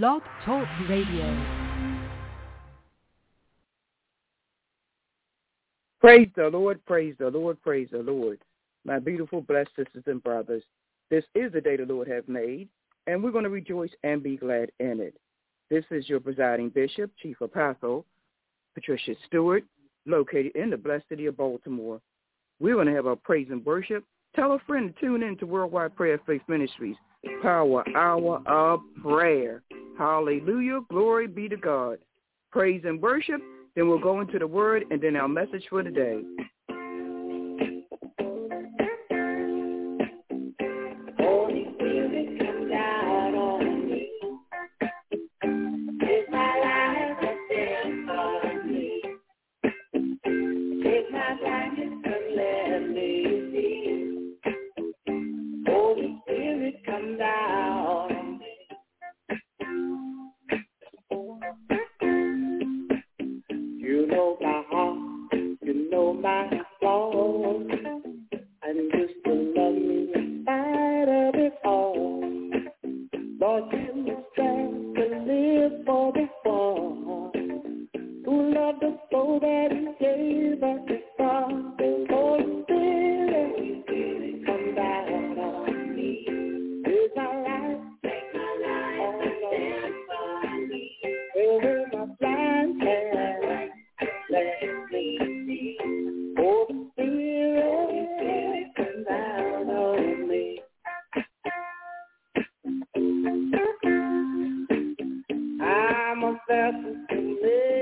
Blog Talk Radio. Praise the Lord, praise the Lord, praise the Lord. My beautiful, blessed sisters and brothers, this is the day the Lord hath made, and we're going to rejoice and be glad in it. This is your presiding bishop, Chief Apostle, Patricia Stewart, located in the blessed city of Baltimore. We're going to have our praise and worship. Tell a friend to tune in to Worldwide Prayer Faith Ministries, Power Hour of Prayer. Hallelujah. Glory be to God. Praise and worship. Then we'll go into the word and then our message for the day. cry.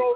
Yes,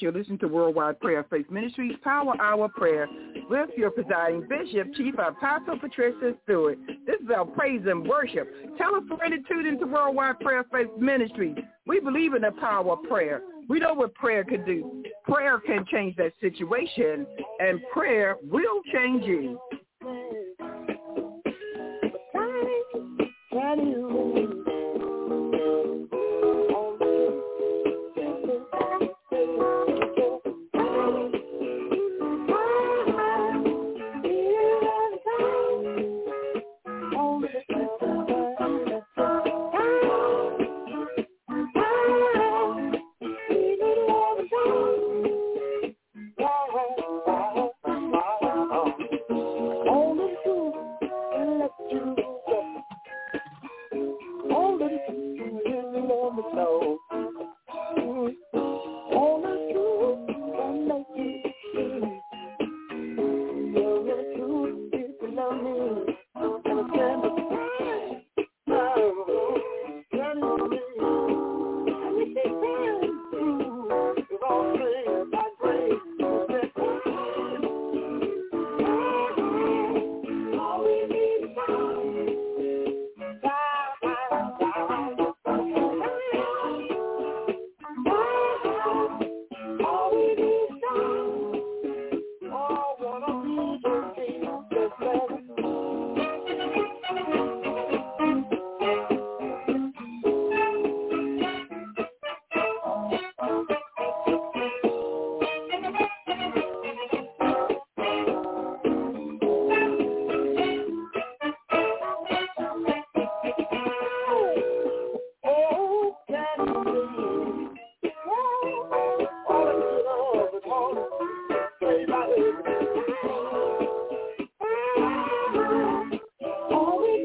you're listening to Worldwide Prayer Faith Ministries Power Hour Prayer with your presiding Bishop, Chief Apostle Patricia Stewart. This is our praise and worship. Tell us to into Worldwide Prayer Faith Ministries. We believe in the power of prayer. We know what prayer can do. Prayer can change that situation, and prayer will change you.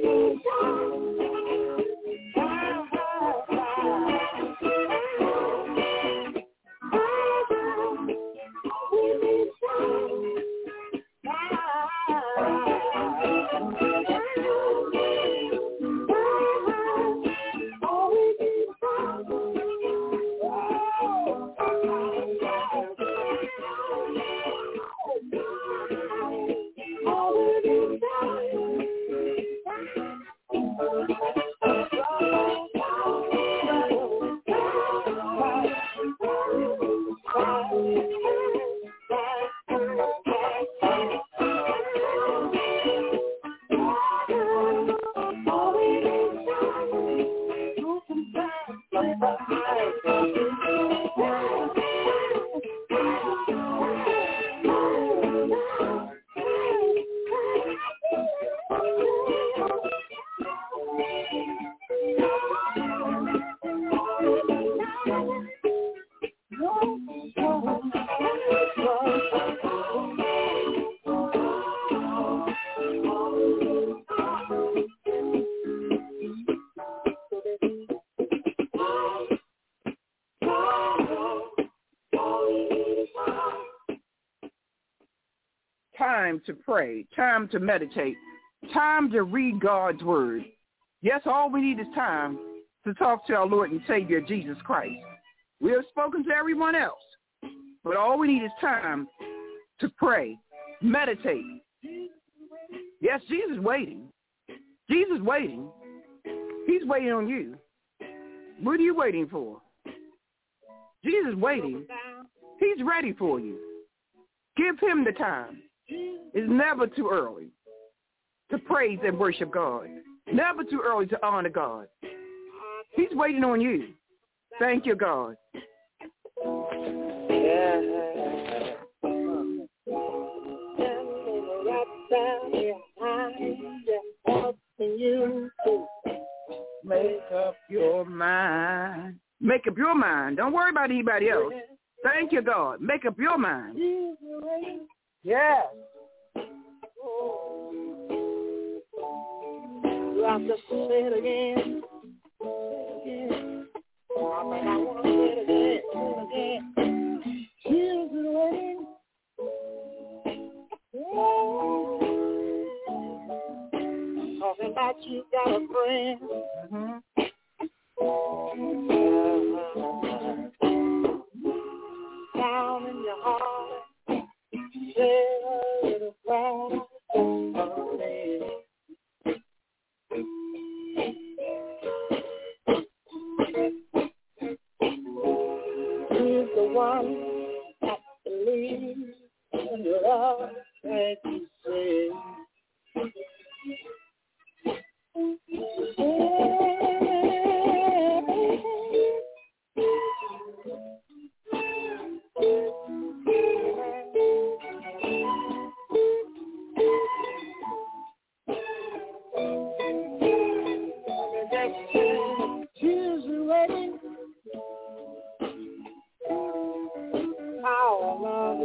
Jesus to pray, time to meditate, time to read God's word. Yes, all we need is time to talk to our Lord and Savior, Jesus Christ. We have spoken to everyone else, but all we need is time to pray, meditate. Yes, Jesus is waiting. Jesus is waiting. He's waiting on you. What are you waiting for? Jesus is waiting. He's ready for you. Give him the time. It's never too early to praise and worship God. Never too early to honor God. He's waiting on you. Thank you, God. Make up your mind. Make up your mind. Don't worry about anybody else. Thank you, God. Make up your mind. Yes. You have to say it again. again. I mean, I want to say it again. Say it again. Here's the way. Talking about you got a friend. Mm-hmm.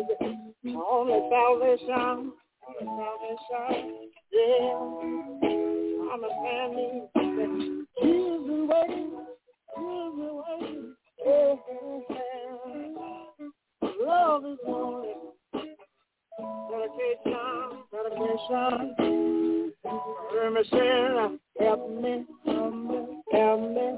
Only salvation. Only salvation. Yeah. Understand me. Here's the wedding. Here's the wedding. Yeah. Love is only dedication. Dedication. Sing. Help me. Help me. Help me.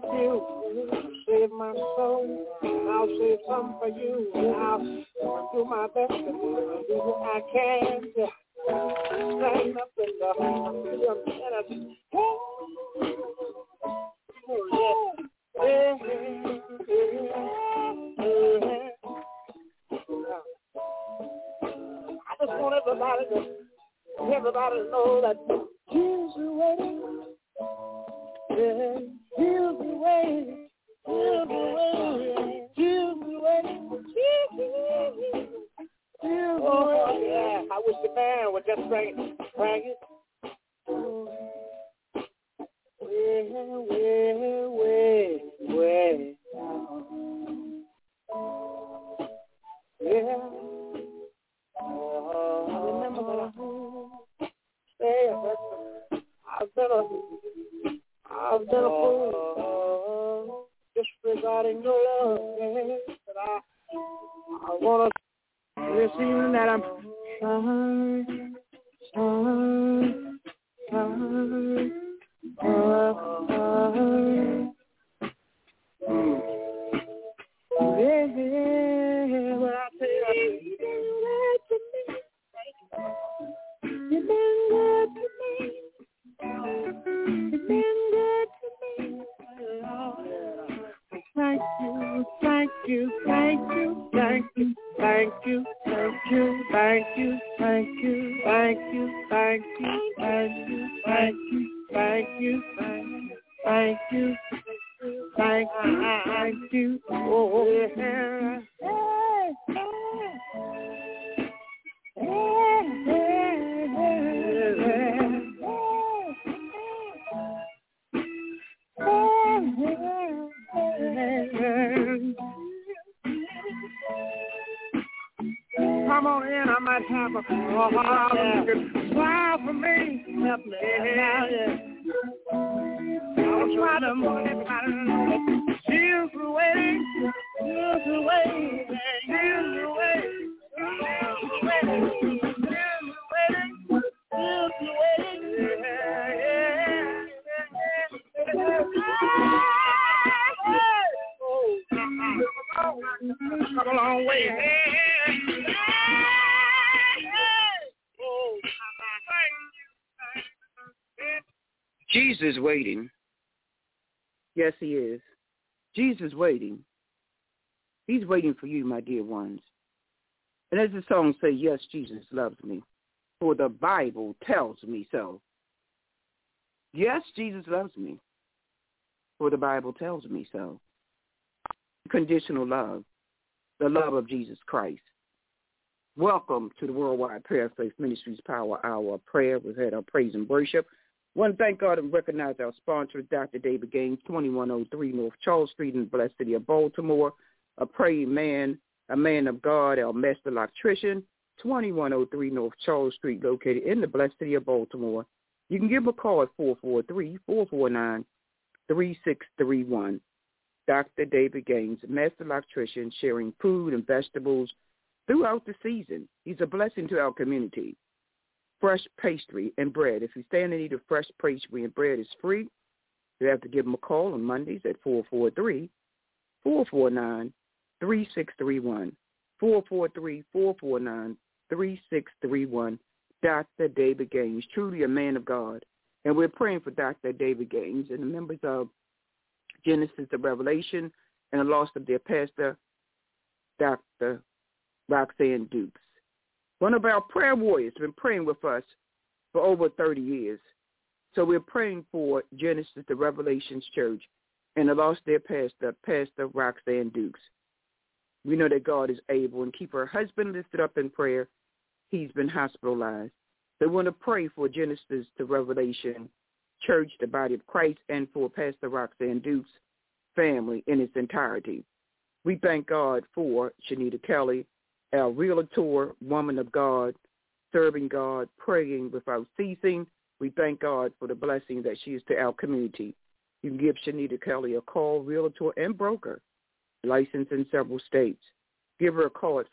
Help you. Save my soul, I'll save some for you. I'll do my best to do what I can this feeling that I'm fine, fine, fine, fine. For you, my dear ones. And as the song says, yes, Jesus loves me, for the Bible tells me so. Yes, Jesus loves me, for the Bible tells me so. Conditional love, the love of Jesus Christ. Welcome to the Worldwide Prayer Faith Ministries Power Hour of Prayer. We've had our praise and worship. Want to thank God and recognize our sponsor, Dr. David Gaines, 2103 North Charles Street in the blessed city of Baltimore, a praying man, a man of God, our master electrician, 2103 North Charles Street, located in the blessed city of Baltimore. You can give him a call at 443-449-3631. Dr. David Gaines, master electrician, sharing food and vegetables throughout the season. He's a blessing to our community fresh pastry and bread. If you stand in need of fresh pastry and bread, it's free. You have to give him a call on Mondays at 443-449-3631. 443-449-3631. Dr. David Gaines, truly a man of God. And we're praying for Dr. David Gaines and the members of Genesis to Revelation and the loss of their pastor, Dr. Roxanne Dukes. One of our prayer warriors has been praying with us for over 30 years. So we're praying for Genesis to Revelations Church and the lost their pastor, Pastor Roxanne Dukes. We know that God is able and keep her husband lifted up in prayer. He's been hospitalized. We want to pray for Genesis to Revelation Church, the body of Christ, and for Pastor Roxanne Dukes' family in its entirety. We thank God for Shanita Kelly, our realtor, woman of God, serving God, praying without ceasing. We thank God for the blessing that she is to our community. You can give Shanita Kelly a call, realtor and broker, licensed in several states. Give her a call at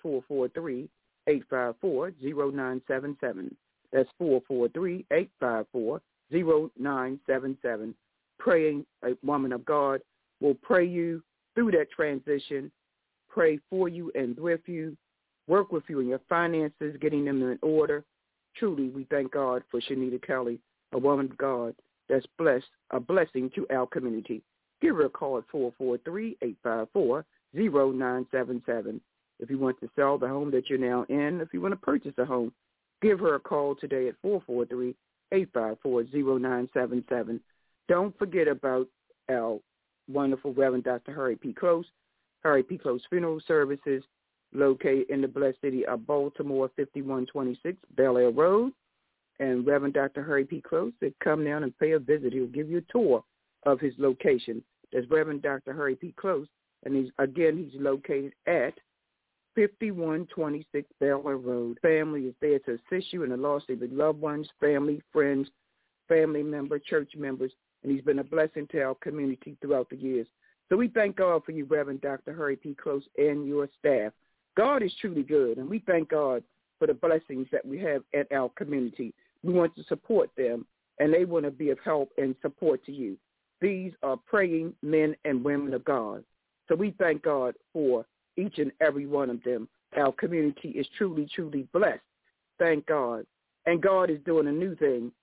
443-854-0977. That's 443-854-0977. Praying a woman of God will pray you through that transition, pray for you and with you, work with you in your finances, getting them in order. Truly, we thank God for Shanita Kelly, a woman of God that's blessed, a blessing to our community. Give her a call at 443-854-0977. If you want to sell the home that you're now in, if you want to purchase a home, give her a call today at 443-854-0977. Don't forget about our wonderful Reverend Dr. Harry P. Close, Harry P. Close Funeral Services, located in the blessed city of Baltimore, 5126 Bel Air Road. And Reverend Dr. Harry P. Close come down and pay a visit. He'll give you a tour of his location. That's Reverend Dr. Harry P. Close. And he's again, he's located at 5126 Bel Air Road. Family is there to assist you in the loss of your loved ones, family, friends, family member, church members. And he's been a blessing to our community throughout the years. So we thank God for you, Reverend Dr. Harry P. Close, and your staff. God is truly good, and we thank God for the blessings that we have at our community. We want to support them, and they want to be of help and support to you. These are praying men and women of God. So we thank God for each and every one of them. Our community is truly, truly blessed. Thank God. And God is doing a new thing.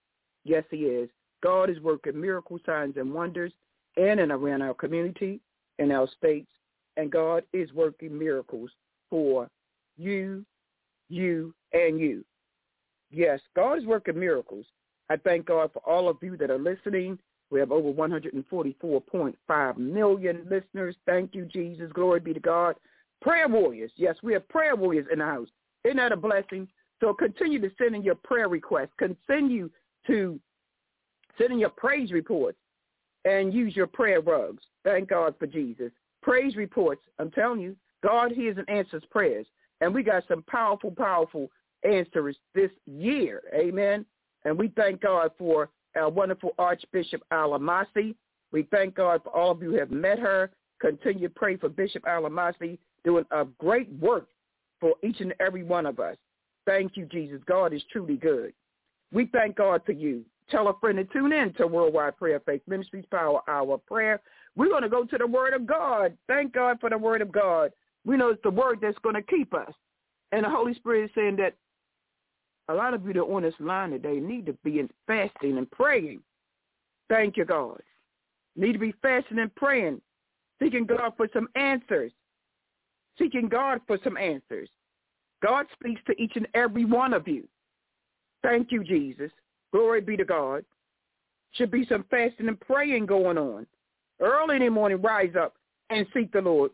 Yes, he is. God is working miracle signs and wonders in and around our community, in our states, and God is working miracles for you, you, and you. Yes, God is working miracles. I thank God for all of you that are listening. We have over 144.5 million listeners. Thank you, Jesus. Glory be to God. Prayer warriors. Yes, we have prayer warriors in the house. Isn't that a blessing? So continue to send in your prayer requests. Continue to send in your praise reports and use your prayer rugs. Thank God for Jesus. Praise reports. I'm telling you, God hears and answers prayers. And we got some powerful, powerful answers this year. Amen. And we thank God for our wonderful Archbishop Alamasi. We thank God for all of you who have met her. Continue to pray for Bishop Alamasi doing a great work for each and every one of us. Thank you, Jesus. God is truly good. We thank God for you. Tell a friend to tune in to Worldwide Prayer Faith Ministries Power Hour Prayer. We're going to go to the Word of God. Thank God for the Word of God. We know it's the Word that's going to keep us. And the Holy Spirit is saying that a lot of you that are on this line today need to be in fasting and praying. Thank you, God. Need to be fasting and praying, seeking God for some answers, seeking God for some answers. God speaks to each and every one of you. Thank you, Jesus. Glory be to God. Should be some fasting and praying going on. Early in the morning, rise up and seek the Lord.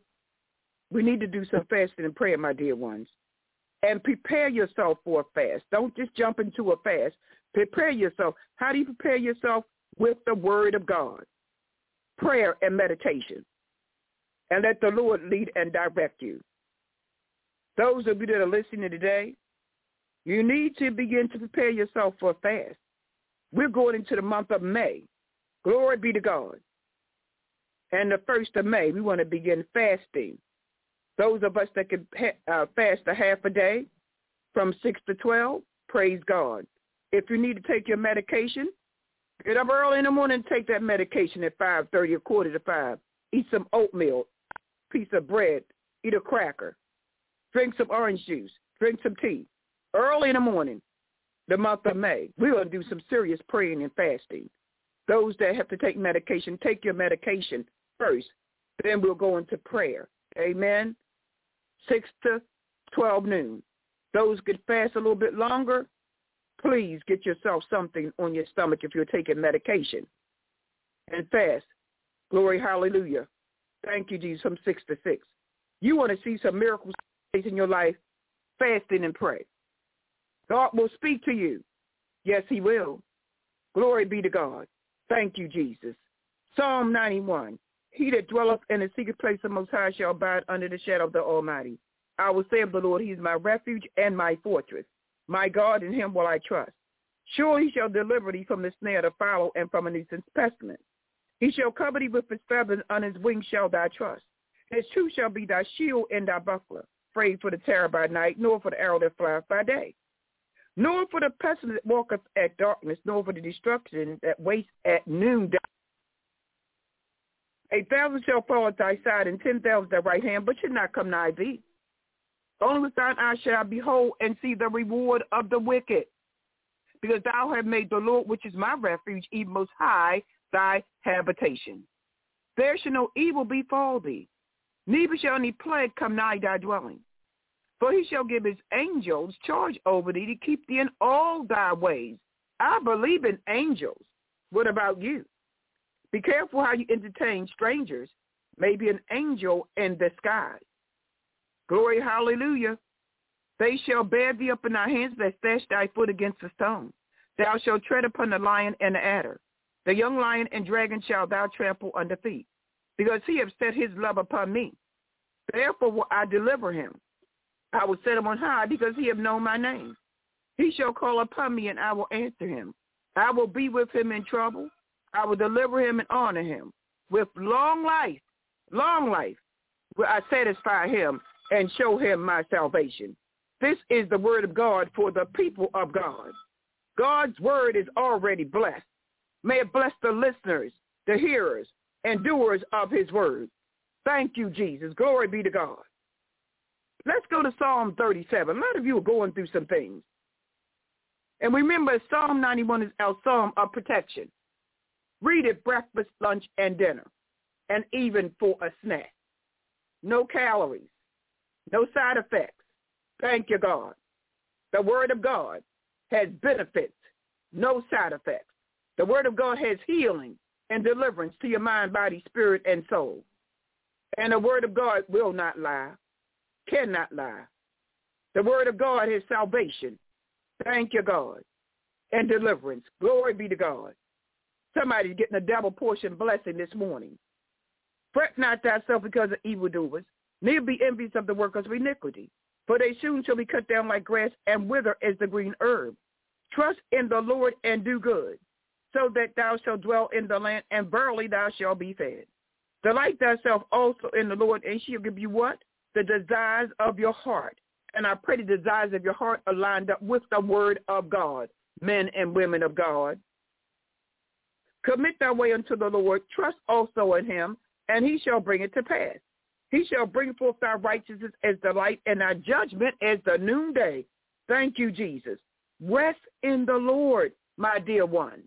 We need to do some fasting and prayer, my dear ones. And prepare yourself for a fast. Don't just jump into a fast. Prepare yourself. How do you prepare yourself? With the word of God, prayer and meditation. And let the Lord lead and direct you. Those of you that are listening today, you need to begin to prepare yourself for a fast. We're going into the month of May. Glory be to God. And the first of May, we want to begin fasting. Those of us that can uh, fast a half a day from 6 to 12, praise God. If you need to take your medication, get up early in the morning and take that medication at 5.30 or quarter to 5. Eat some oatmeal, piece of bread, eat a cracker, drink some orange juice, drink some tea. Early in the morning, the month of May, we're going to do some serious praying and fasting. Those that have to take medication, take your medication first. Then we'll go into prayer. Amen. 6 to 12 noon. Those could fast a little bit longer. Please get yourself something on your stomach if you're taking medication. And fast. Glory, hallelujah. Thank you, Jesus, from 6 to 6. You want to see some miracles in your life, fasting and pray. God will speak to you. Yes, he will. Glory be to God. Thank you, Jesus. Psalm 91. He that dwelleth in the secret place of Most High shall abide under the shadow of the Almighty. I will say of the Lord, he is my refuge and my fortress. My God, in him will I trust. Sure he shall deliver thee from the snare of the and from a nuisance pestilence. He shall cover thee with his feathers, on his wings shall thy trust. His truth shall be thy shield and thy buckler. Afraid for the terror by night, nor for the arrow that flieth by day nor for the pestilence that walketh at darkness, nor for the destruction that wastes at noonday. A thousand shall fall at thy side, and ten thousand at thy right hand, but should not come nigh thee. Only with thine eyes shall I behold and see the reward of the wicked. Because thou hast made the Lord, which is my refuge, even most high, thy habitation. There shall no evil befall thee, neither shall any plague come nigh thy dwelling. For he shall give his angels charge over thee to keep thee in all thy ways. I believe in angels. What about you? Be careful how you entertain strangers. Maybe an angel in disguise. Glory, hallelujah. They shall bear thee up in thy hands that dash thy foot against a stone. Thou shalt tread upon the lion and the adder. The young lion and dragon shall thou trample under feet, because he hath set his love upon me. Therefore will I deliver him. I will set him on high because he hath known my name. He shall call upon me and I will answer him. I will be with him in trouble. I will deliver him and honor him. With long life, long life, will I satisfy him and show him my salvation. This is the word of God for the people of God. God's word is already blessed. May it bless the listeners, the hearers, and doers of his word. Thank you, Jesus. Glory be to God. Let's go to Psalm 37. A lot of you are going through some things. And remember, Psalm 91 is our psalm of protection. Read it breakfast, lunch, and dinner, and even for a snack. No calories, no side effects. Thank you, God. The Word of God has benefits, no side effects. The Word of God has healing and deliverance to your mind, body, spirit, and soul. And the Word of God will not lie cannot lie. The word of God is salvation. Thank you, God. And deliverance. Glory be to God. Somebody's getting a double portion blessing this morning. Fret not thyself because of evildoers, neither be envious of the workers of iniquity. for they soon shall be cut down like grass and wither as the green herb. Trust in the Lord and do good, so that thou shalt dwell in the land, and verily thou shalt be fed. Delight thyself also in the Lord, and she'll give you what? The desires of your heart. And I pray the desires of your heart are lined up with the word of God, men and women of God. Commit thy way unto the Lord. Trust also in him, and he shall bring it to pass. He shall bring forth thy righteousness as the light and thy judgment as the noonday. Thank you, Jesus. Rest in the Lord, my dear one.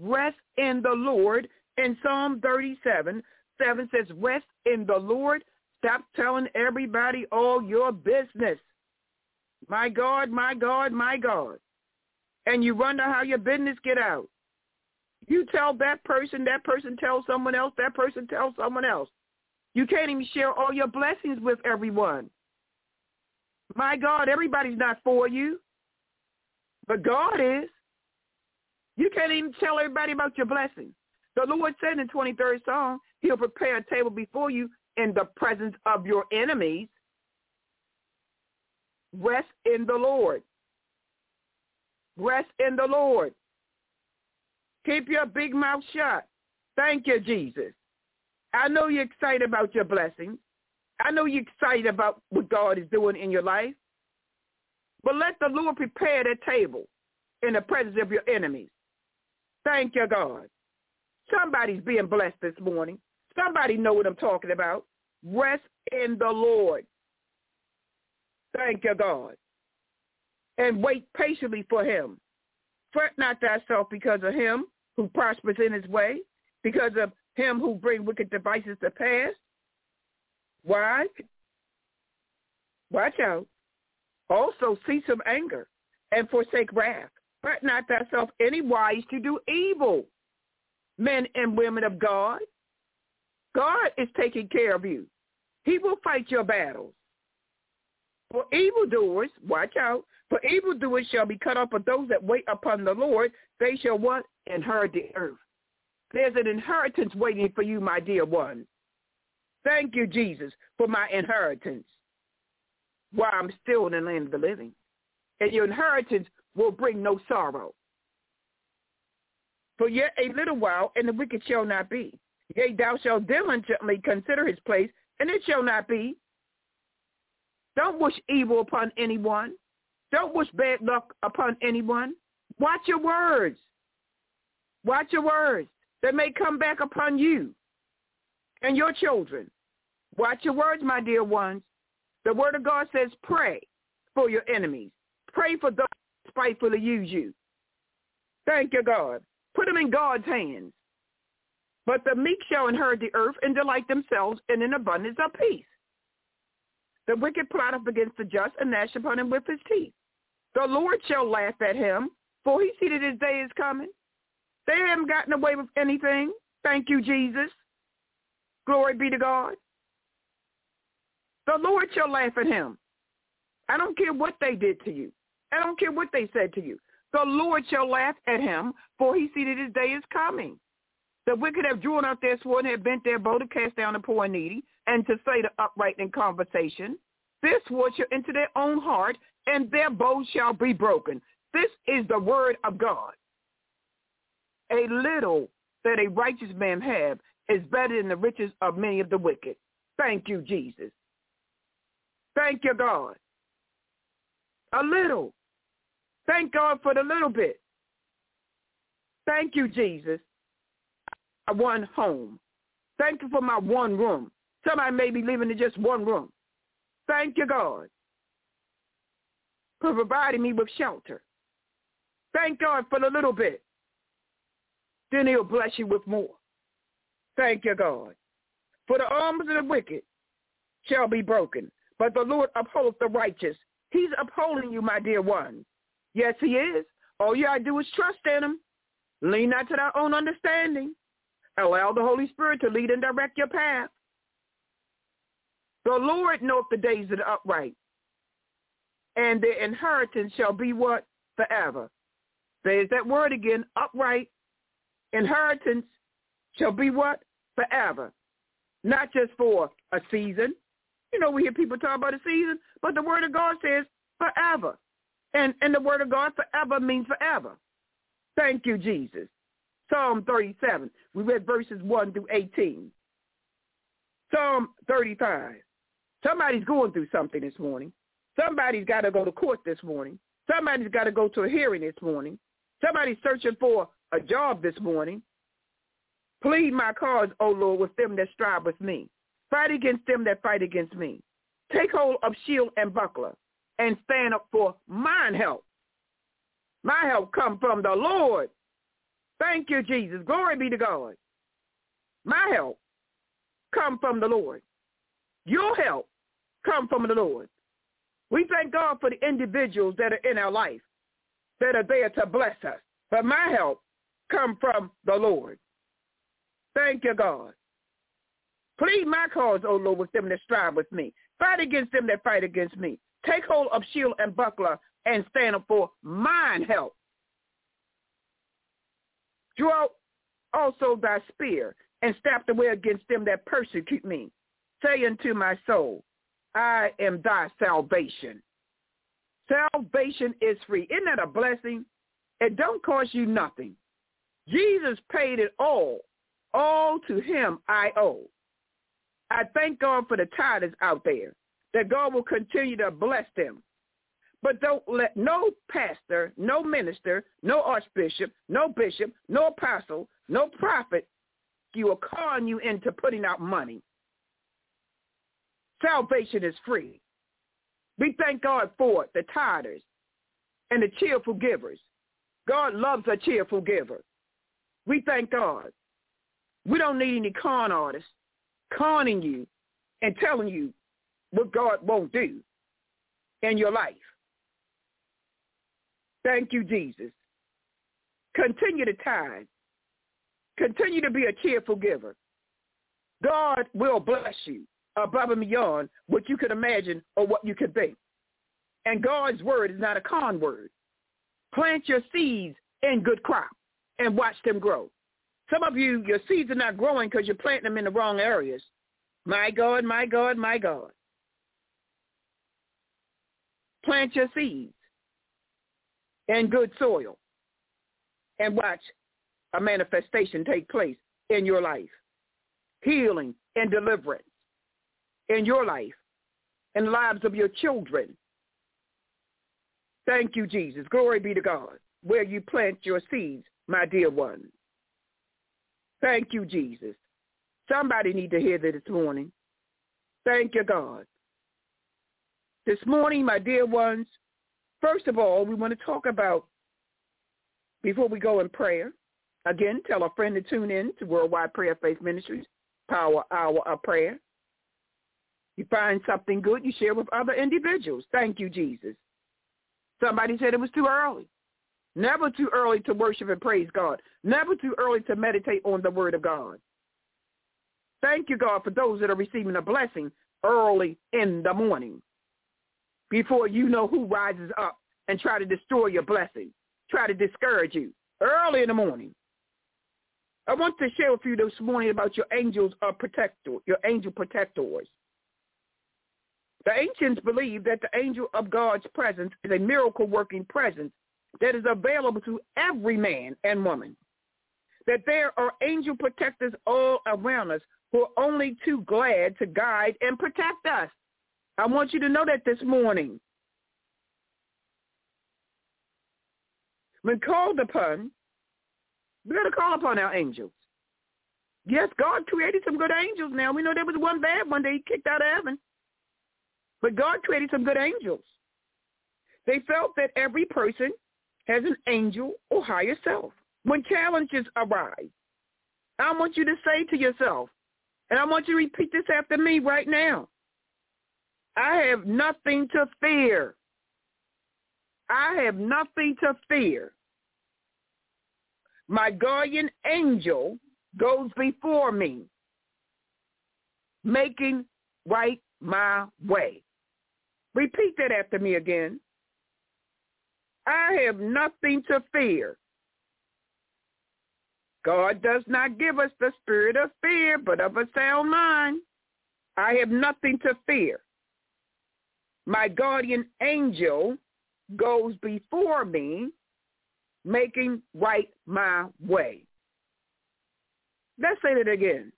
Rest in the Lord. In Psalm 37, 7 says, rest in the Lord. Stop telling everybody all your business. My God, my God, my God. And you wonder how your business get out. You tell that person, that person tells someone else, that person tells someone else. You can't even share all your blessings with everyone. My God, everybody's not for you. But God is. You can't even tell everybody about your blessings. The Lord said in the 23rd Psalm, he'll prepare a table before you in the presence of your enemies. Rest in the Lord. Rest in the Lord. Keep your big mouth shut. Thank you, Jesus. I know you're excited about your blessing. I know you're excited about what God is doing in your life. But let the Lord prepare that table in the presence of your enemies. Thank you, God. Somebody's being blessed this morning. Somebody know what I'm talking about. Rest in the Lord. Thank you, God. And wait patiently for him. Fret not thyself because of him who prospers in his way, because of him who bring wicked devices to pass. Why? Watch out. Also cease from anger and forsake wrath. Fret not thyself any wise to do evil. Men and women of God, God is taking care of you. He will fight your battles. For evildoers, watch out, for evildoers shall be cut off, but those that wait upon the Lord, they shall what? Inherit the earth. There's an inheritance waiting for you, my dear one. Thank you, Jesus, for my inheritance while I'm still in the land of the living. And your inheritance will bring no sorrow. For yet a little while, and the wicked shall not be. Yea, thou shalt diligently consider his place, and it shall not be. Don't wish evil upon anyone. Don't wish bad luck upon anyone. Watch your words. Watch your words. They may come back upon you and your children. Watch your words, my dear ones. The word of God says pray for your enemies. Pray for those who spitefully use you. Thank you, God. Put them in God's hands. But the meek shall inherit the earth and delight themselves in an abundance of peace. The wicked plot up against the just and gnash upon him with his teeth. The Lord shall laugh at him, for he see that his day is coming. They haven't gotten away with anything. Thank you, Jesus. Glory be to God. The Lord shall laugh at him. I don't care what they did to you. I don't care what they said to you. The Lord shall laugh at him, for he see that his day is coming. The wicked have drawn out their sword and have bent their bow to cast down the poor and needy, and to say the upright in conversation. This shall enter their own heart, and their bow shall be broken. This is the word of God. A little that a righteous man have is better than the riches of many of the wicked. Thank you, Jesus. Thank you, God. A little. Thank God for the little bit. Thank you, Jesus. One home. Thank you for my one room. Somebody may be living in just one room. Thank you, God, for providing me with shelter. Thank God for the little bit. Then he'll bless you with more. Thank you, God. For the arms of the wicked shall be broken, but the Lord upholds the righteous. He's upholding you, my dear one. Yes, he is. All you got to do is trust in him. Lean not to thy own understanding. Allow the Holy Spirit to lead and direct your path. The Lord knoweth the days of the upright, and their inheritance shall be what? Forever. There's that word again, upright. Inheritance shall be what? Forever. Not just for a season. You know, we hear people talk about a season, but the word of God says forever. And, and the word of God forever means forever. Thank you, Jesus. Psalm 37. We read verses 1 through 18. Psalm 35. Somebody's going through something this morning. Somebody's got to go to court this morning. Somebody's got to go to a hearing this morning. Somebody's searching for a job this morning. Plead my cause, O Lord, with them that strive with me. Fight against them that fight against me. Take hold of shield and buckler and stand up for mine help. My help come from the Lord. Thank you, Jesus. Glory be to God. My help come from the Lord. Your help come from the Lord. We thank God for the individuals that are in our life that are there to bless us. But my help come from the Lord. Thank you, God. Plead my cause, O Lord, with them that strive with me. Fight against them that fight against me. Take hold of shield and buckler and stand up for mine help. Draw also thy spear and stab the way against them that persecute me. Say unto my soul, I am thy salvation. Salvation is free. Isn't that a blessing? It don't cost you nothing. Jesus paid it all. All to him I owe. I thank God for the tithes out there, that God will continue to bless them. But don't let no pastor, no minister, no archbishop, no bishop, no apostle, no prophet, you will con you into putting out money. Salvation is free. We thank God for it, the tithers and the cheerful givers. God loves a cheerful giver. We thank God. We don't need any con artists conning you and telling you what God won't do in your life. Thank you, Jesus. Continue to tithe. Continue to be a cheerful giver. God will bless you Uh, above and beyond what you could imagine or what you could think. And God's word is not a con word. Plant your seeds in good crop and watch them grow. Some of you, your seeds are not growing because you're planting them in the wrong areas. My God, my God, my God. Plant your seeds in good soil and watch a manifestation take place in your life. Healing and deliverance in your life and the lives of your children. Thank you, Jesus. Glory be to God. Where you plant your seeds, my dear ones. Thank you, Jesus. Somebody need to hear that this morning. Thank you, God. This morning, my dear ones, first of all, we want to talk about, before we go in prayer, again, tell a friend to tune in to Worldwide Prayer Faith Ministries, Power Hour of Prayer. You find something good, you share with other individuals. Thank you, Jesus. Somebody said it was too early. Never too early to worship and praise God. Never too early to meditate on the word of God. Thank you, God, for those that are receiving a blessing early in the morning before you know who rises up and try to destroy your blessing, try to discourage you early in the morning. I want to share with you this morning about your angels of protector, your angel protectors. The ancients believed that the angel of God's presence is a miracle-working presence that is available to every man and woman. That there are angel protectors all around us who are only too glad to guide and protect us. I want you to know that this morning. When called upon, we got to call upon our angels. Yes, God created some good angels now. We know there was one bad one that he kicked out of heaven. But God created some good angels. They felt that every person has an angel or higher self. When challenges arise, I want you to say to yourself, and I want you to repeat this after me right now. I have nothing to fear. I have nothing to fear. My guardian angel goes before me, making right my way. Repeat that after me again. I have nothing to fear. God does not give us the spirit of fear, but of a sound mind. I have nothing to fear. My guardian angel goes before me, making right my way. Let's say that again.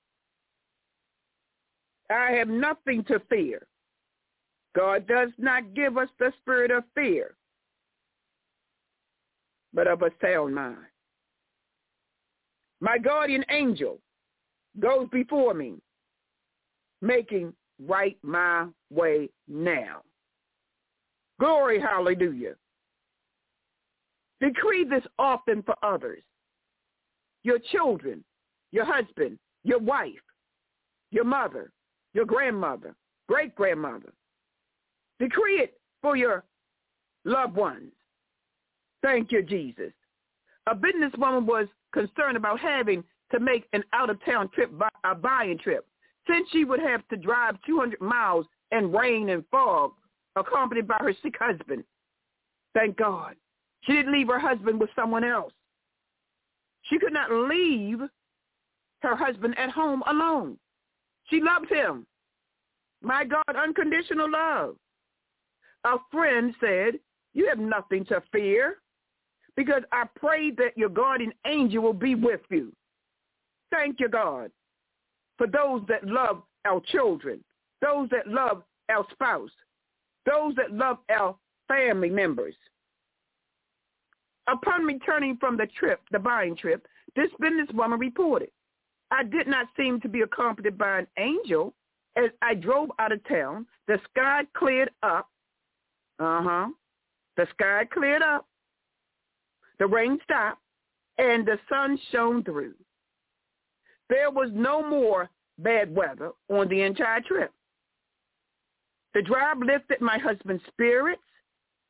I have nothing to fear. God does not give us the spirit of fear, but of a sound mind. My guardian angel goes before me, making right my way now. Glory, hallelujah. Decree this often for others. Your children, your husband, your wife, your mother, your grandmother, great-grandmother. Decree it for your loved ones. Thank you, Jesus. A businesswoman was concerned about having to make an out-of-town trip, a buying trip, since she would have to drive 200 miles in rain and fog, accompanied by her sick husband. Thank God. She didn't leave her husband with someone else. She could not leave her husband at home alone. She loved him. My God, unconditional love. A friend said, you have nothing to fear because I pray that your guardian angel will be with you. Thank you, God, for those that love our children, those that love our spouse, those that love our family members. Upon returning from the trip, the buying trip, this businesswoman reported, I did not seem to be accompanied by an angel. As I drove out of town, the sky cleared up. Uh-huh. The sky cleared up. The rain stopped, and the sun shone through. There was no more bad weather on the entire trip. The drive lifted my husband's spirits,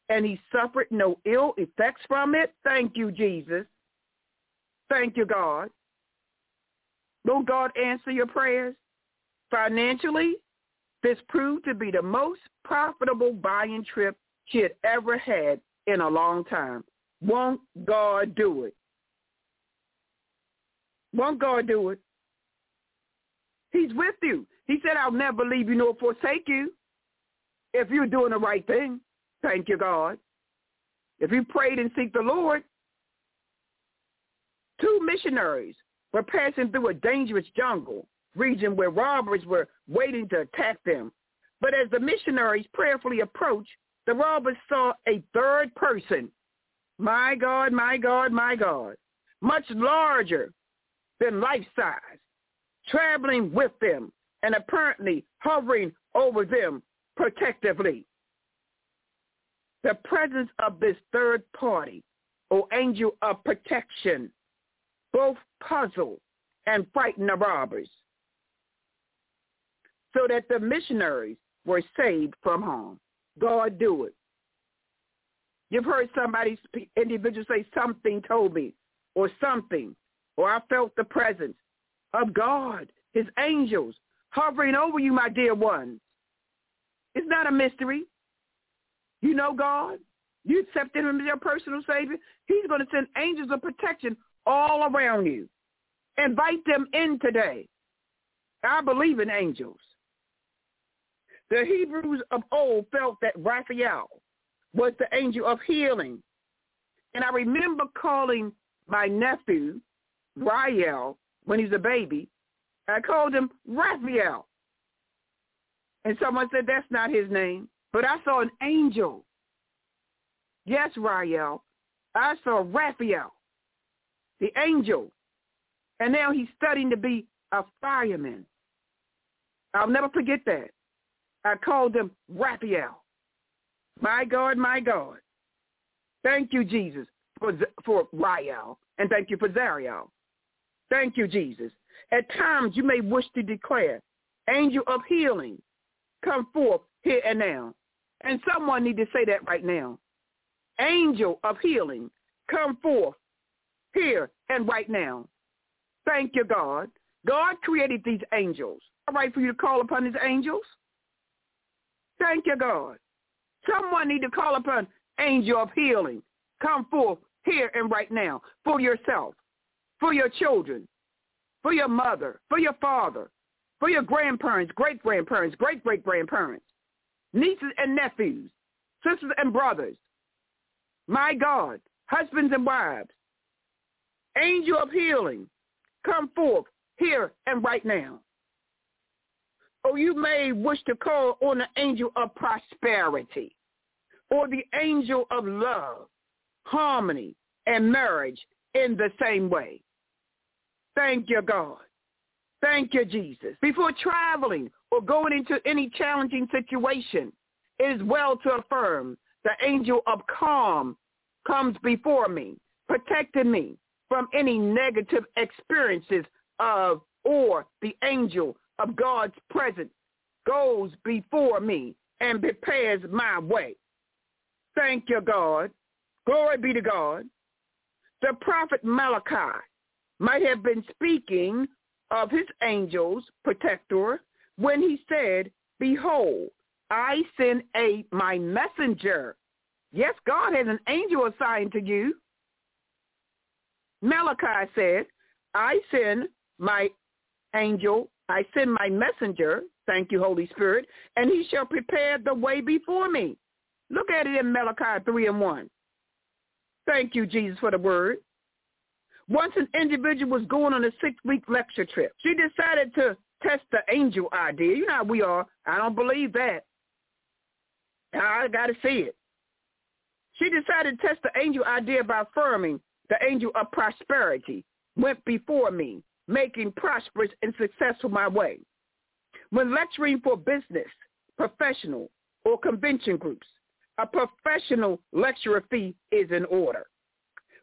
and he suffered no ill effects from it. Thank you, Jesus. Thank you, God. Will God answer your prayers? Financially, this proved to be the most profitable buying trip she had ever had in a long time. Won't God do it? Won't God do it? He's with you. He said, I'll never leave you nor forsake you if you're doing the right thing. Thank you, God. If you prayed and seek the Lord, two missionaries were passing through a dangerous jungle region where robbers were waiting to attack them. But as the missionaries prayerfully approached, the robbers saw a third person. My God, my God, my God. Much larger than life-size, traveling with them and apparently hovering over them protectively. The presence of this third party, or angel of protection, both puzzled and frightened the robbers so that the missionaries were saved from harm. God do it. You've heard somebody, individual say, something told me, or something, or I felt the presence of God, his angels, hovering over you, my dear ones. It's not a mystery. You know God. You accepted him as your personal Savior. He's going to send angels of protection all around you. Invite them in today. I believe in angels. The Hebrews of old felt that Raphael was the angel of healing. And I remember calling my nephew, Rael, when he's a baby. I called him Raphael. And someone said, that's not his name. But I saw an angel. Yes, Rael. I saw Raphael, the angel. And now he's studying to be a fireman. I'll never forget that. I called him Raphael. My God, my God. Thank you, Jesus, for, for Rael. And thank you for Zariel. Thank you, Jesus. At times you may wish to declare, angel of healing, come forth here and now. And someone need to say that right now. Angel of healing, come forth here and right now. Thank you, God. God created these angels. All right for you to call upon his angels? Thank you, God. Someone need to call upon angel of healing. Come forth here and right now for yourself, for your children, for your mother, for your father, for your grandparents, great-grandparents, great-great-grandparents, nieces and nephews, sisters and brothers. My God, husbands and wives, angel of healing, come forth here and right now. Or you may wish to call on the angel of prosperity or the angel of love, harmony, and marriage in the same way. Thank you, God. Thank you, Jesus. Before traveling or going into any challenging situation, it is well to affirm the angel of calm comes before me, protecting me from any negative experiences of or the angel of God's presence goes before me and prepares my way. Thank you, God. Glory be to God. The prophet Malachi might have been speaking of his angels, protector, when he said, Behold, I send a my messenger. Yes, God has an angel assigned to you. Malachi said, I send my angel, I send my messenger, thank you, Holy Spirit, and he shall prepare the way before me. Look at it in Malachi 3 and 1. Thank you, Jesus, for the word. Once an individual was going on a six-week lecture trip. She decided to test the angel idea. You know how we are. I don't believe that. I got to see it. She decided to test the angel idea by affirming the angel of prosperity went before me, making prosperous and successful my way. When lecturing for business, professional, or convention groups, a professional lecturer fee is in order.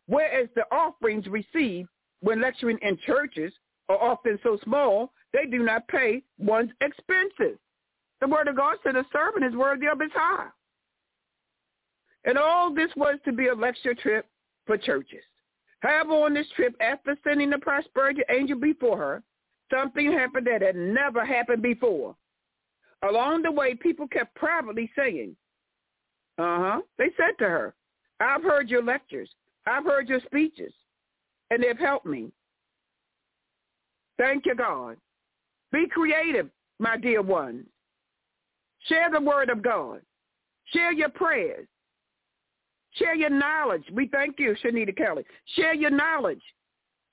Whereas the offerings received when lecturing in churches are often so small, they do not pay one's expenses. The word of God said a servant is worthy of his hire. And all this was to be a lecture trip for churches. However, on this trip, after sending the prosperity angel before her, something happened that had never happened before. Along the way, people kept privately saying, uh-huh, they said to her, I've heard your lectures. I've heard your speeches, and they've helped me. Thank you, God. Be creative, my dear ones. Share the word of God. Share your prayers. Share your knowledge. We thank you, Shanita Kelly. Share your knowledge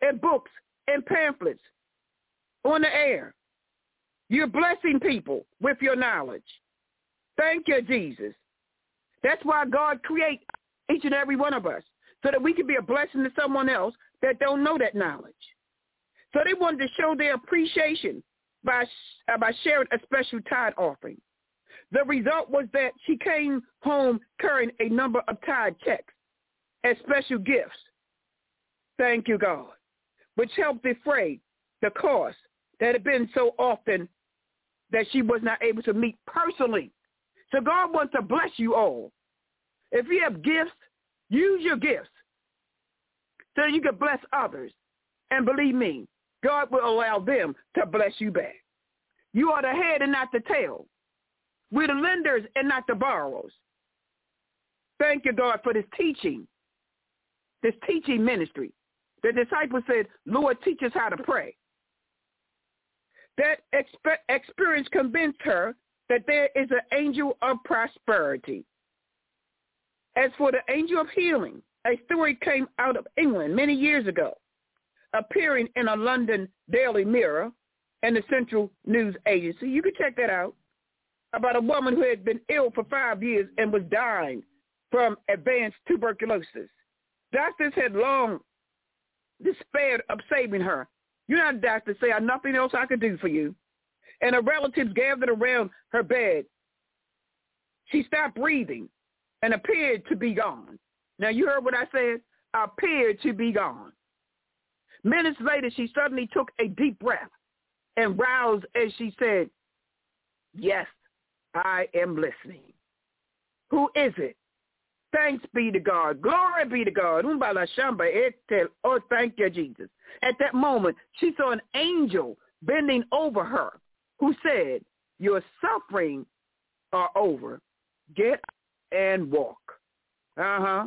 in books and pamphlets on the air. You're blessing people with your knowledge. Thank you, Jesus. That's why God created each and every one of us, so that we can be a blessing to someone else that don't know that knowledge. So they wanted to show their appreciation by, uh, by sharing a special tithe offering. The result was that she came home carrying a number of tied checks as special gifts. Thank you, God, which helped defray the cost that had been so often that she was not able to meet personally. So God wants to bless you all. If you have gifts, use your gifts so you can bless others. And believe me, God will allow them to bless you back. You are the head and not the tail. We're the lenders and not the borrowers. Thank you, God, for this teaching, this teaching ministry. The disciples said, Lord, teach us how to pray. That exp- experience convinced her that there is an angel of prosperity. As for the angel of healing, a story came out of England many years ago, appearing in a London Daily Mirror and the Central News Agency. You can check that out about a woman who had been ill for five years and was dying from advanced tuberculosis. Doctors had long despaired of saving her. You know, the doctors say, "I nothing else I can do for you." And her relatives gathered around her bed. She stopped breathing and appeared to be gone. Now, you heard what I said? Appeared to be gone. Minutes later, she suddenly took a deep breath and roused as she said, yes, I am listening. Who is it? Thanks be to God. Glory be to God. Oh, thank you, Jesus. At that moment, she saw an angel bending over her who said, your suffering are over. Get and walk. Uh-huh.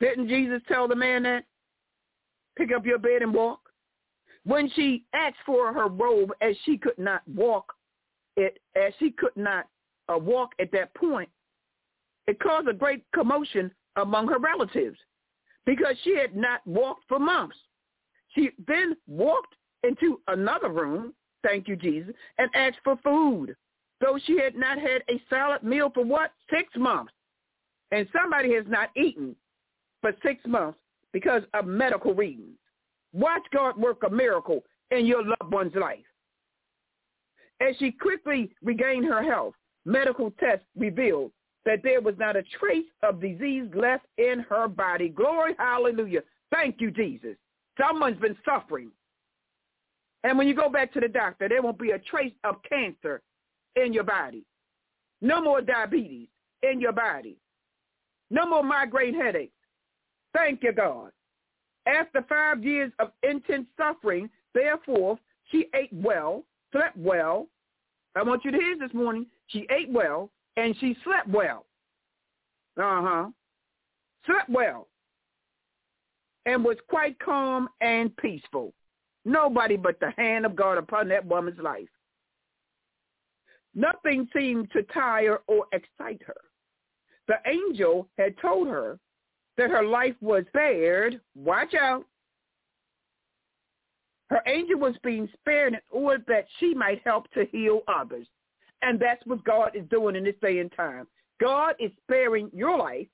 Didn't Jesus tell the man that? Pick up your bed and walk. when she asked for her robe as she could not walk it, as she could not uh, walk at that point, it caused a great commotion among her relatives because she had not walked for months. She then walked into another room, thank you, Jesus, and asked for food, though she had not had a solid meal for what? Six months. And somebody has not eaten for six months because of medical reasons. Watch God work a miracle in your loved one's life. As she quickly regained her health, medical tests revealed that there was not a trace of disease left in her body. Glory, hallelujah. Thank you, Jesus. Someone's been suffering. And when you go back to the doctor, there won't be a trace of cancer in your body. No more diabetes in your body. No more migraine headaches. Thank you, God. After five years of intense suffering, therefore, she ate well, slept well. I want you to hear this morning. She ate well and she slept well. Uh-huh. Slept well and was quite calm and peaceful. Nobody but the hand of God upon that woman's life. Nothing seemed to tire or excite her. The angel had told her that her life was spared. Watch out. Her angel was being spared in order that she might help to heal others. And that's what God is doing in this day and time. God is sparing your life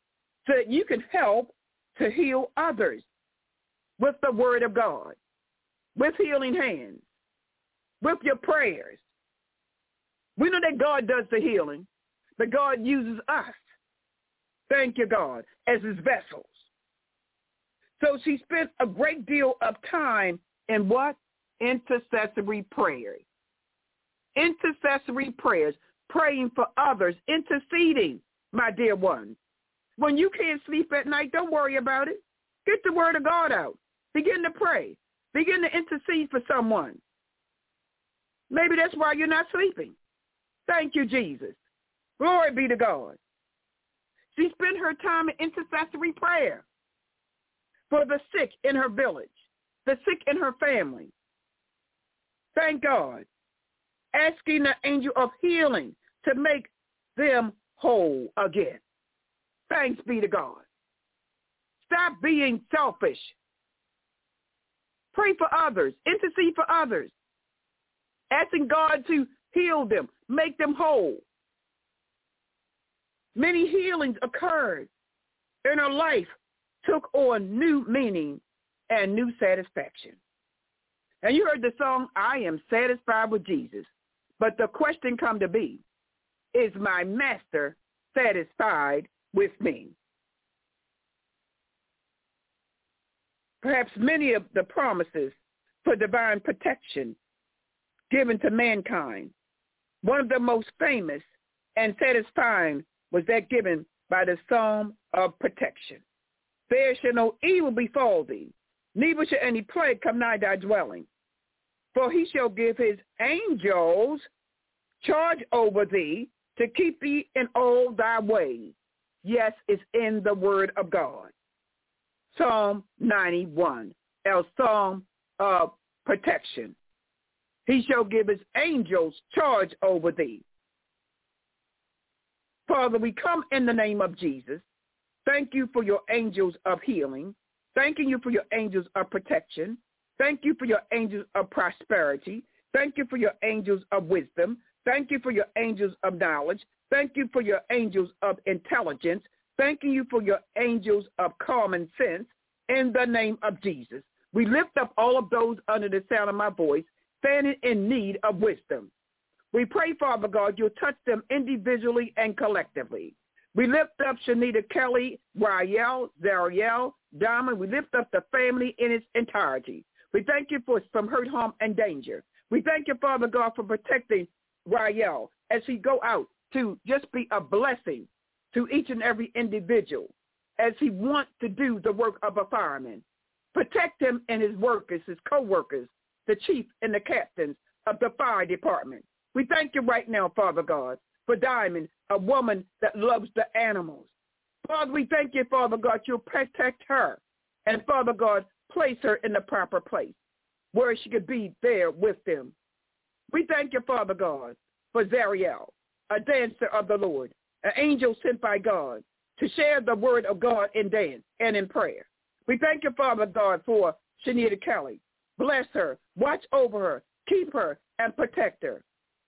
so that you can help to heal others with the word of God, with healing hands, with your prayers. We know that God does the healing, but God uses us Thank you, God, as his vessels. So she spent a great deal of time in what? Intercessory prayers. Intercessory prayers, praying for others, interceding, my dear ones. When you can't sleep at night, don't worry about it. Get the word of God out. Begin to pray. Begin to intercede for someone. Maybe that's why you're not sleeping. Thank you, Jesus. Glory be to God. She spent her time in intercessory prayer for the sick in her village, the sick in her family. Thank God. Asking the angel of healing to make them whole again. Thanks be to God. Stop being selfish. Pray for others. Intercede for others. Asking God to heal them, make them whole. Many healings occurred and her life, took on new meaning and new satisfaction. And you heard the song, I am satisfied with Jesus. But the question come to be, is my master satisfied with me? Perhaps many of the promises for divine protection given to mankind, one of the most famous and satisfying was that given by the psalm of protection. There shall no evil befall thee, neither shall any plague come nigh thy dwelling. For he shall give his angels charge over thee to keep thee in all thy ways. Yes, it's in the word of God. Psalm 91, a psalm of protection. He shall give his angels charge over thee Father, we come in the name of Jesus. Thank you for your angels of healing. Thanking you for your angels of protection. Thank you for your angels of prosperity. Thank you for your angels of wisdom. Thank you for your angels of knowledge. Thank you for your angels of intelligence. Thanking you for your angels of common sense in the name of Jesus. We lift up all of those under the sound of my voice, standing in need of wisdom. We pray, Father God, you'll touch them individually and collectively. We lift up Shanita Kelly, Rael, Zariel, Diamond. We lift up the family in its entirety. We thank you for from hurt, harm, and danger. We thank you, Father God, for protecting Rael as he go out to just be a blessing to each and every individual as he wants to do the work of a fireman. Protect him and his workers, his co-workers, the chief and the captains of the fire department. We thank you right now, Father God, for Diamond, a woman that loves the animals. Father, we thank you, Father God, you'll protect her. And Father God, place her in the proper place. where she could be there with them. We thank you, Father God, for Zariel, a dancer of the Lord, an angel sent by God to share the word of God in dance and in prayer. We thank you, Father God, for Shanita Kelly. Bless her, watch over her, keep her, and protect her.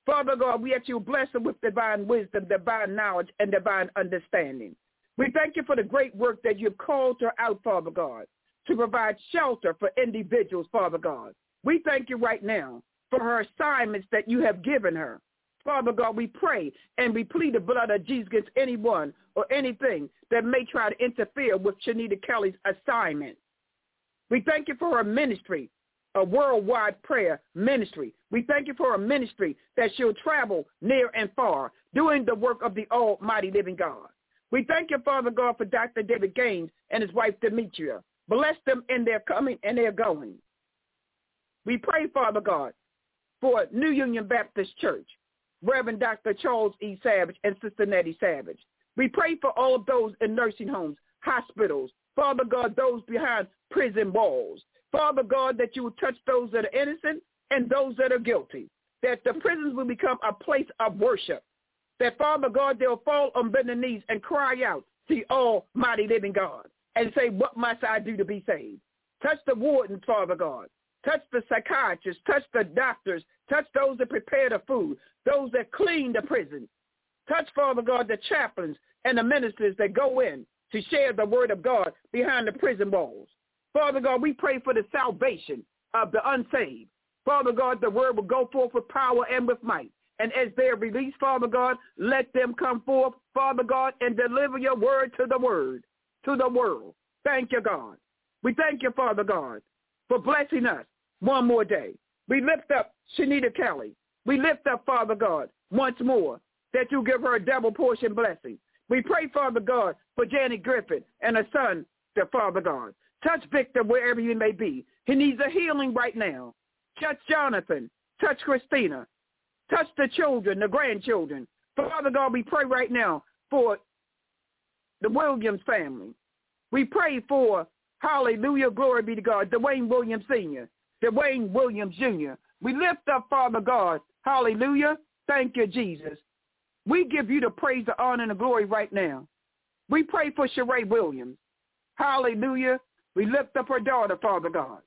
Father God, we ask you bless her with divine wisdom, divine knowledge, and divine understanding. We thank you for the great work that you've called her out, Father God, to provide shelter for individuals, Father God. We thank you right now for her assignments that you have given her. Father God, we pray and we plead the blood of Jesus against anyone or anything that may try to interfere with Shanita Kelly's assignment. We thank you for her ministry, a worldwide prayer ministry. We thank you for a ministry that she'll travel near and far, doing the work of the almighty living God. We thank you, Father God, for Dr. David Gaines and his wife, Demetria. Bless them in their coming and their going. We pray, Father God, for New Union Baptist Church, Reverend Dr. Charles E. Savage and Sister Nettie Savage. We pray for all of those in nursing homes, hospitals, Father God, those behind prison walls. Father God, that you will touch those that are innocent and those that are guilty, that the prisons will become a place of worship, that Father God, they'll fall on bended knees and cry out to almighty living God and say, what must I do to be saved? Touch the wardens, Father God. Touch the psychiatrists, touch the doctors, touch those that prepare the food, those that clean the prison. Touch, Father God, the chaplains and the ministers that go in to share the word of God behind the prison walls. Father God, we pray for the salvation of the unsaved. Father God, the word will go forth with power and with might. And as they are released, Father God, let them come forth, Father God, and deliver your word to the word, to the world. Thank you, God. We thank you, Father God, for blessing us one more day. We lift up Shanita Kelly. We lift up, Father God, once more, that you give her a double portion blessing. We pray, Father God, for Janet Griffin and her son, the Father God. Touch Victor wherever he may be. He needs a healing right now. Touch Jonathan. Touch Christina. Touch the children, the grandchildren. Father God, we pray right now for the Williams family. We pray for, hallelujah, glory be to God, Dwayne Williams Sr., Dwayne Williams Jr. We lift up, Father God, hallelujah. Thank you, Jesus. We give you the praise, the honor, and the glory right now. We pray for Sheree Williams. Hallelujah. We lift up her daughter, Father God.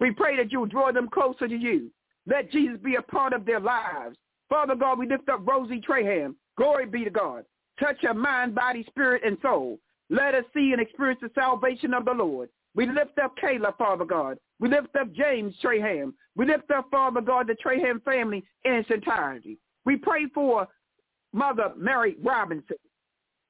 We pray that you draw them closer to you. Let Jesus be a part of their lives. Father God, we lift up Rosie Traham. Glory be to God. Touch her mind, body, spirit, and soul. Let us see and experience the salvation of the Lord. We lift up Kayla, Father God. We lift up James Traham. We lift up, Father God, the Traham family in its entirety. We pray for Mother Mary Robinson.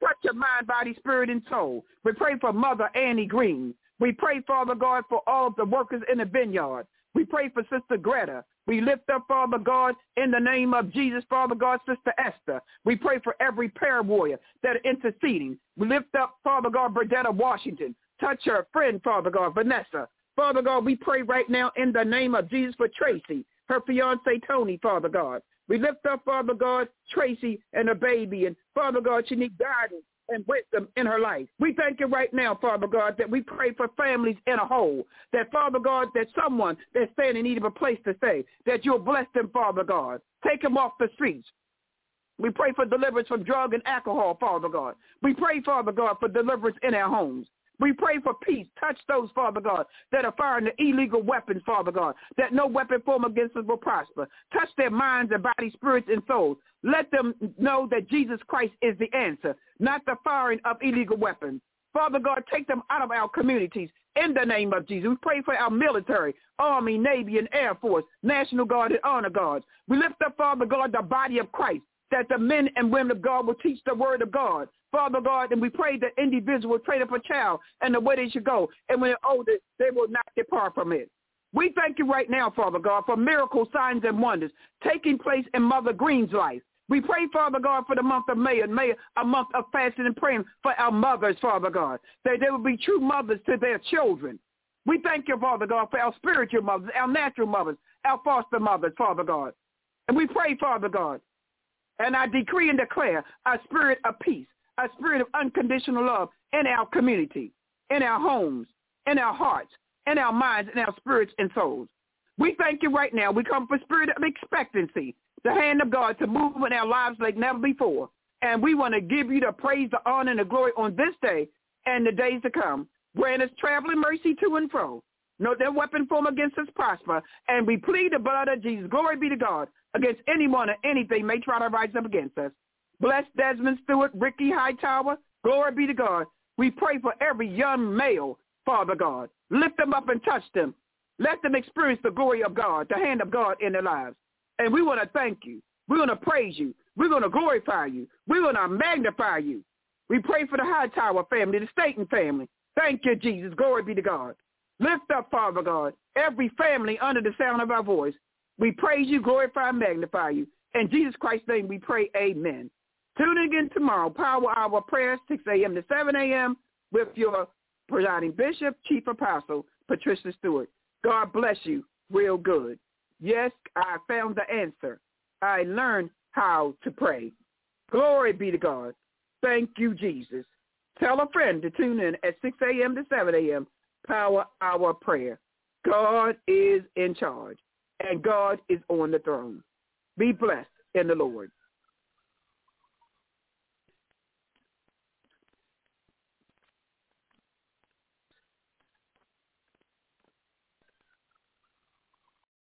Touch your mind, body, spirit, and soul. We pray for Mother Annie Green. We pray, Father God, for all the workers in the vineyard. We pray for Sister Greta. We lift up, Father God, in the name of Jesus, Father God, Sister Esther. We pray for every prayer warrior that are interceding. We lift up, Father God, Burdetta Washington. Touch her friend, Father God, Vanessa. Father God, we pray right now in the name of Jesus for Tracy, her fiance Tony, Father God. We lift up, Father God, Tracy and her baby. And Father God, she needs guidance and wisdom in her life. We thank you right now, Father God, that we pray for families in a whole. That, Father God, that someone that's standing in need of a place to stay, that you'll bless them, Father God. Take them off the streets. We pray for deliverance from drug and alcohol, Father God. We pray, Father God, for deliverance in our homes. We pray for peace. Touch those, Father God, that are firing the illegal weapons, Father God, that no weapon formed against us will prosper. Touch their minds and bodies, spirits, and souls. Let them know that Jesus Christ is the answer, not the firing of illegal weapons. Father God, take them out of our communities in the name of Jesus. We pray for our military, Army, Navy, and Air Force, National Guard, and Honor Guards. We lift up, Father God, the body of Christ, that the men and women of God will teach the word of God. Father God, and we pray that individuals train up a child and the way they should go. And when they're older, they will not depart from it. We thank you right now, Father God, for miracle signs and wonders taking place in Mother Green's life. We pray, Father God, for the month of May and May, a month of fasting and praying for our mothers, Father God, that they will be true mothers to their children. We thank you, Father God, for our spiritual mothers, our natural mothers, our foster mothers, Father God. And we pray, Father God, and I decree and declare a spirit of peace, a spirit of unconditional love in our community, in our homes, in our hearts, in our minds, in our spirits and souls. We thank you right now. We come for spirit of expectancy, the hand of God to move in our lives like never before. And we want to give you the praise, the honor, and the glory on this day and the days to come. Grant us traveling mercy to and fro. No that weapon form against us prosper. And we plead the blood of Jesus. Glory be to God against anyone or anything may try to rise up against us. Bless Desmond Stewart, Ricky Hightower. Glory be to God. We pray for every young male, Father God. Lift them up and touch them. Let them experience the glory of God, the hand of God in their lives. And we want to thank you. We're going to praise you. We're going to glorify you. We're going to magnify you. We pray for the Hightower family, the Staten family. Thank you, Jesus. Glory be to God. Lift up, Father God, every family under the sound of our voice. We praise you, glorify, and magnify you. In Jesus Christ's name we pray, amen. Tune in again tomorrow, Power Hour Prayer, 6 a.m. to 7 a.m. with your presiding bishop, chief apostle, Patricia Stewart. God bless you real good. Yes, I found the answer. I learned how to pray. Glory be to God. Thank you, Jesus. Tell a friend to tune in at 6 a.m. to 7 a.m. Power Hour Prayer. God is in charge, and God is on the throne. Be blessed in the Lord.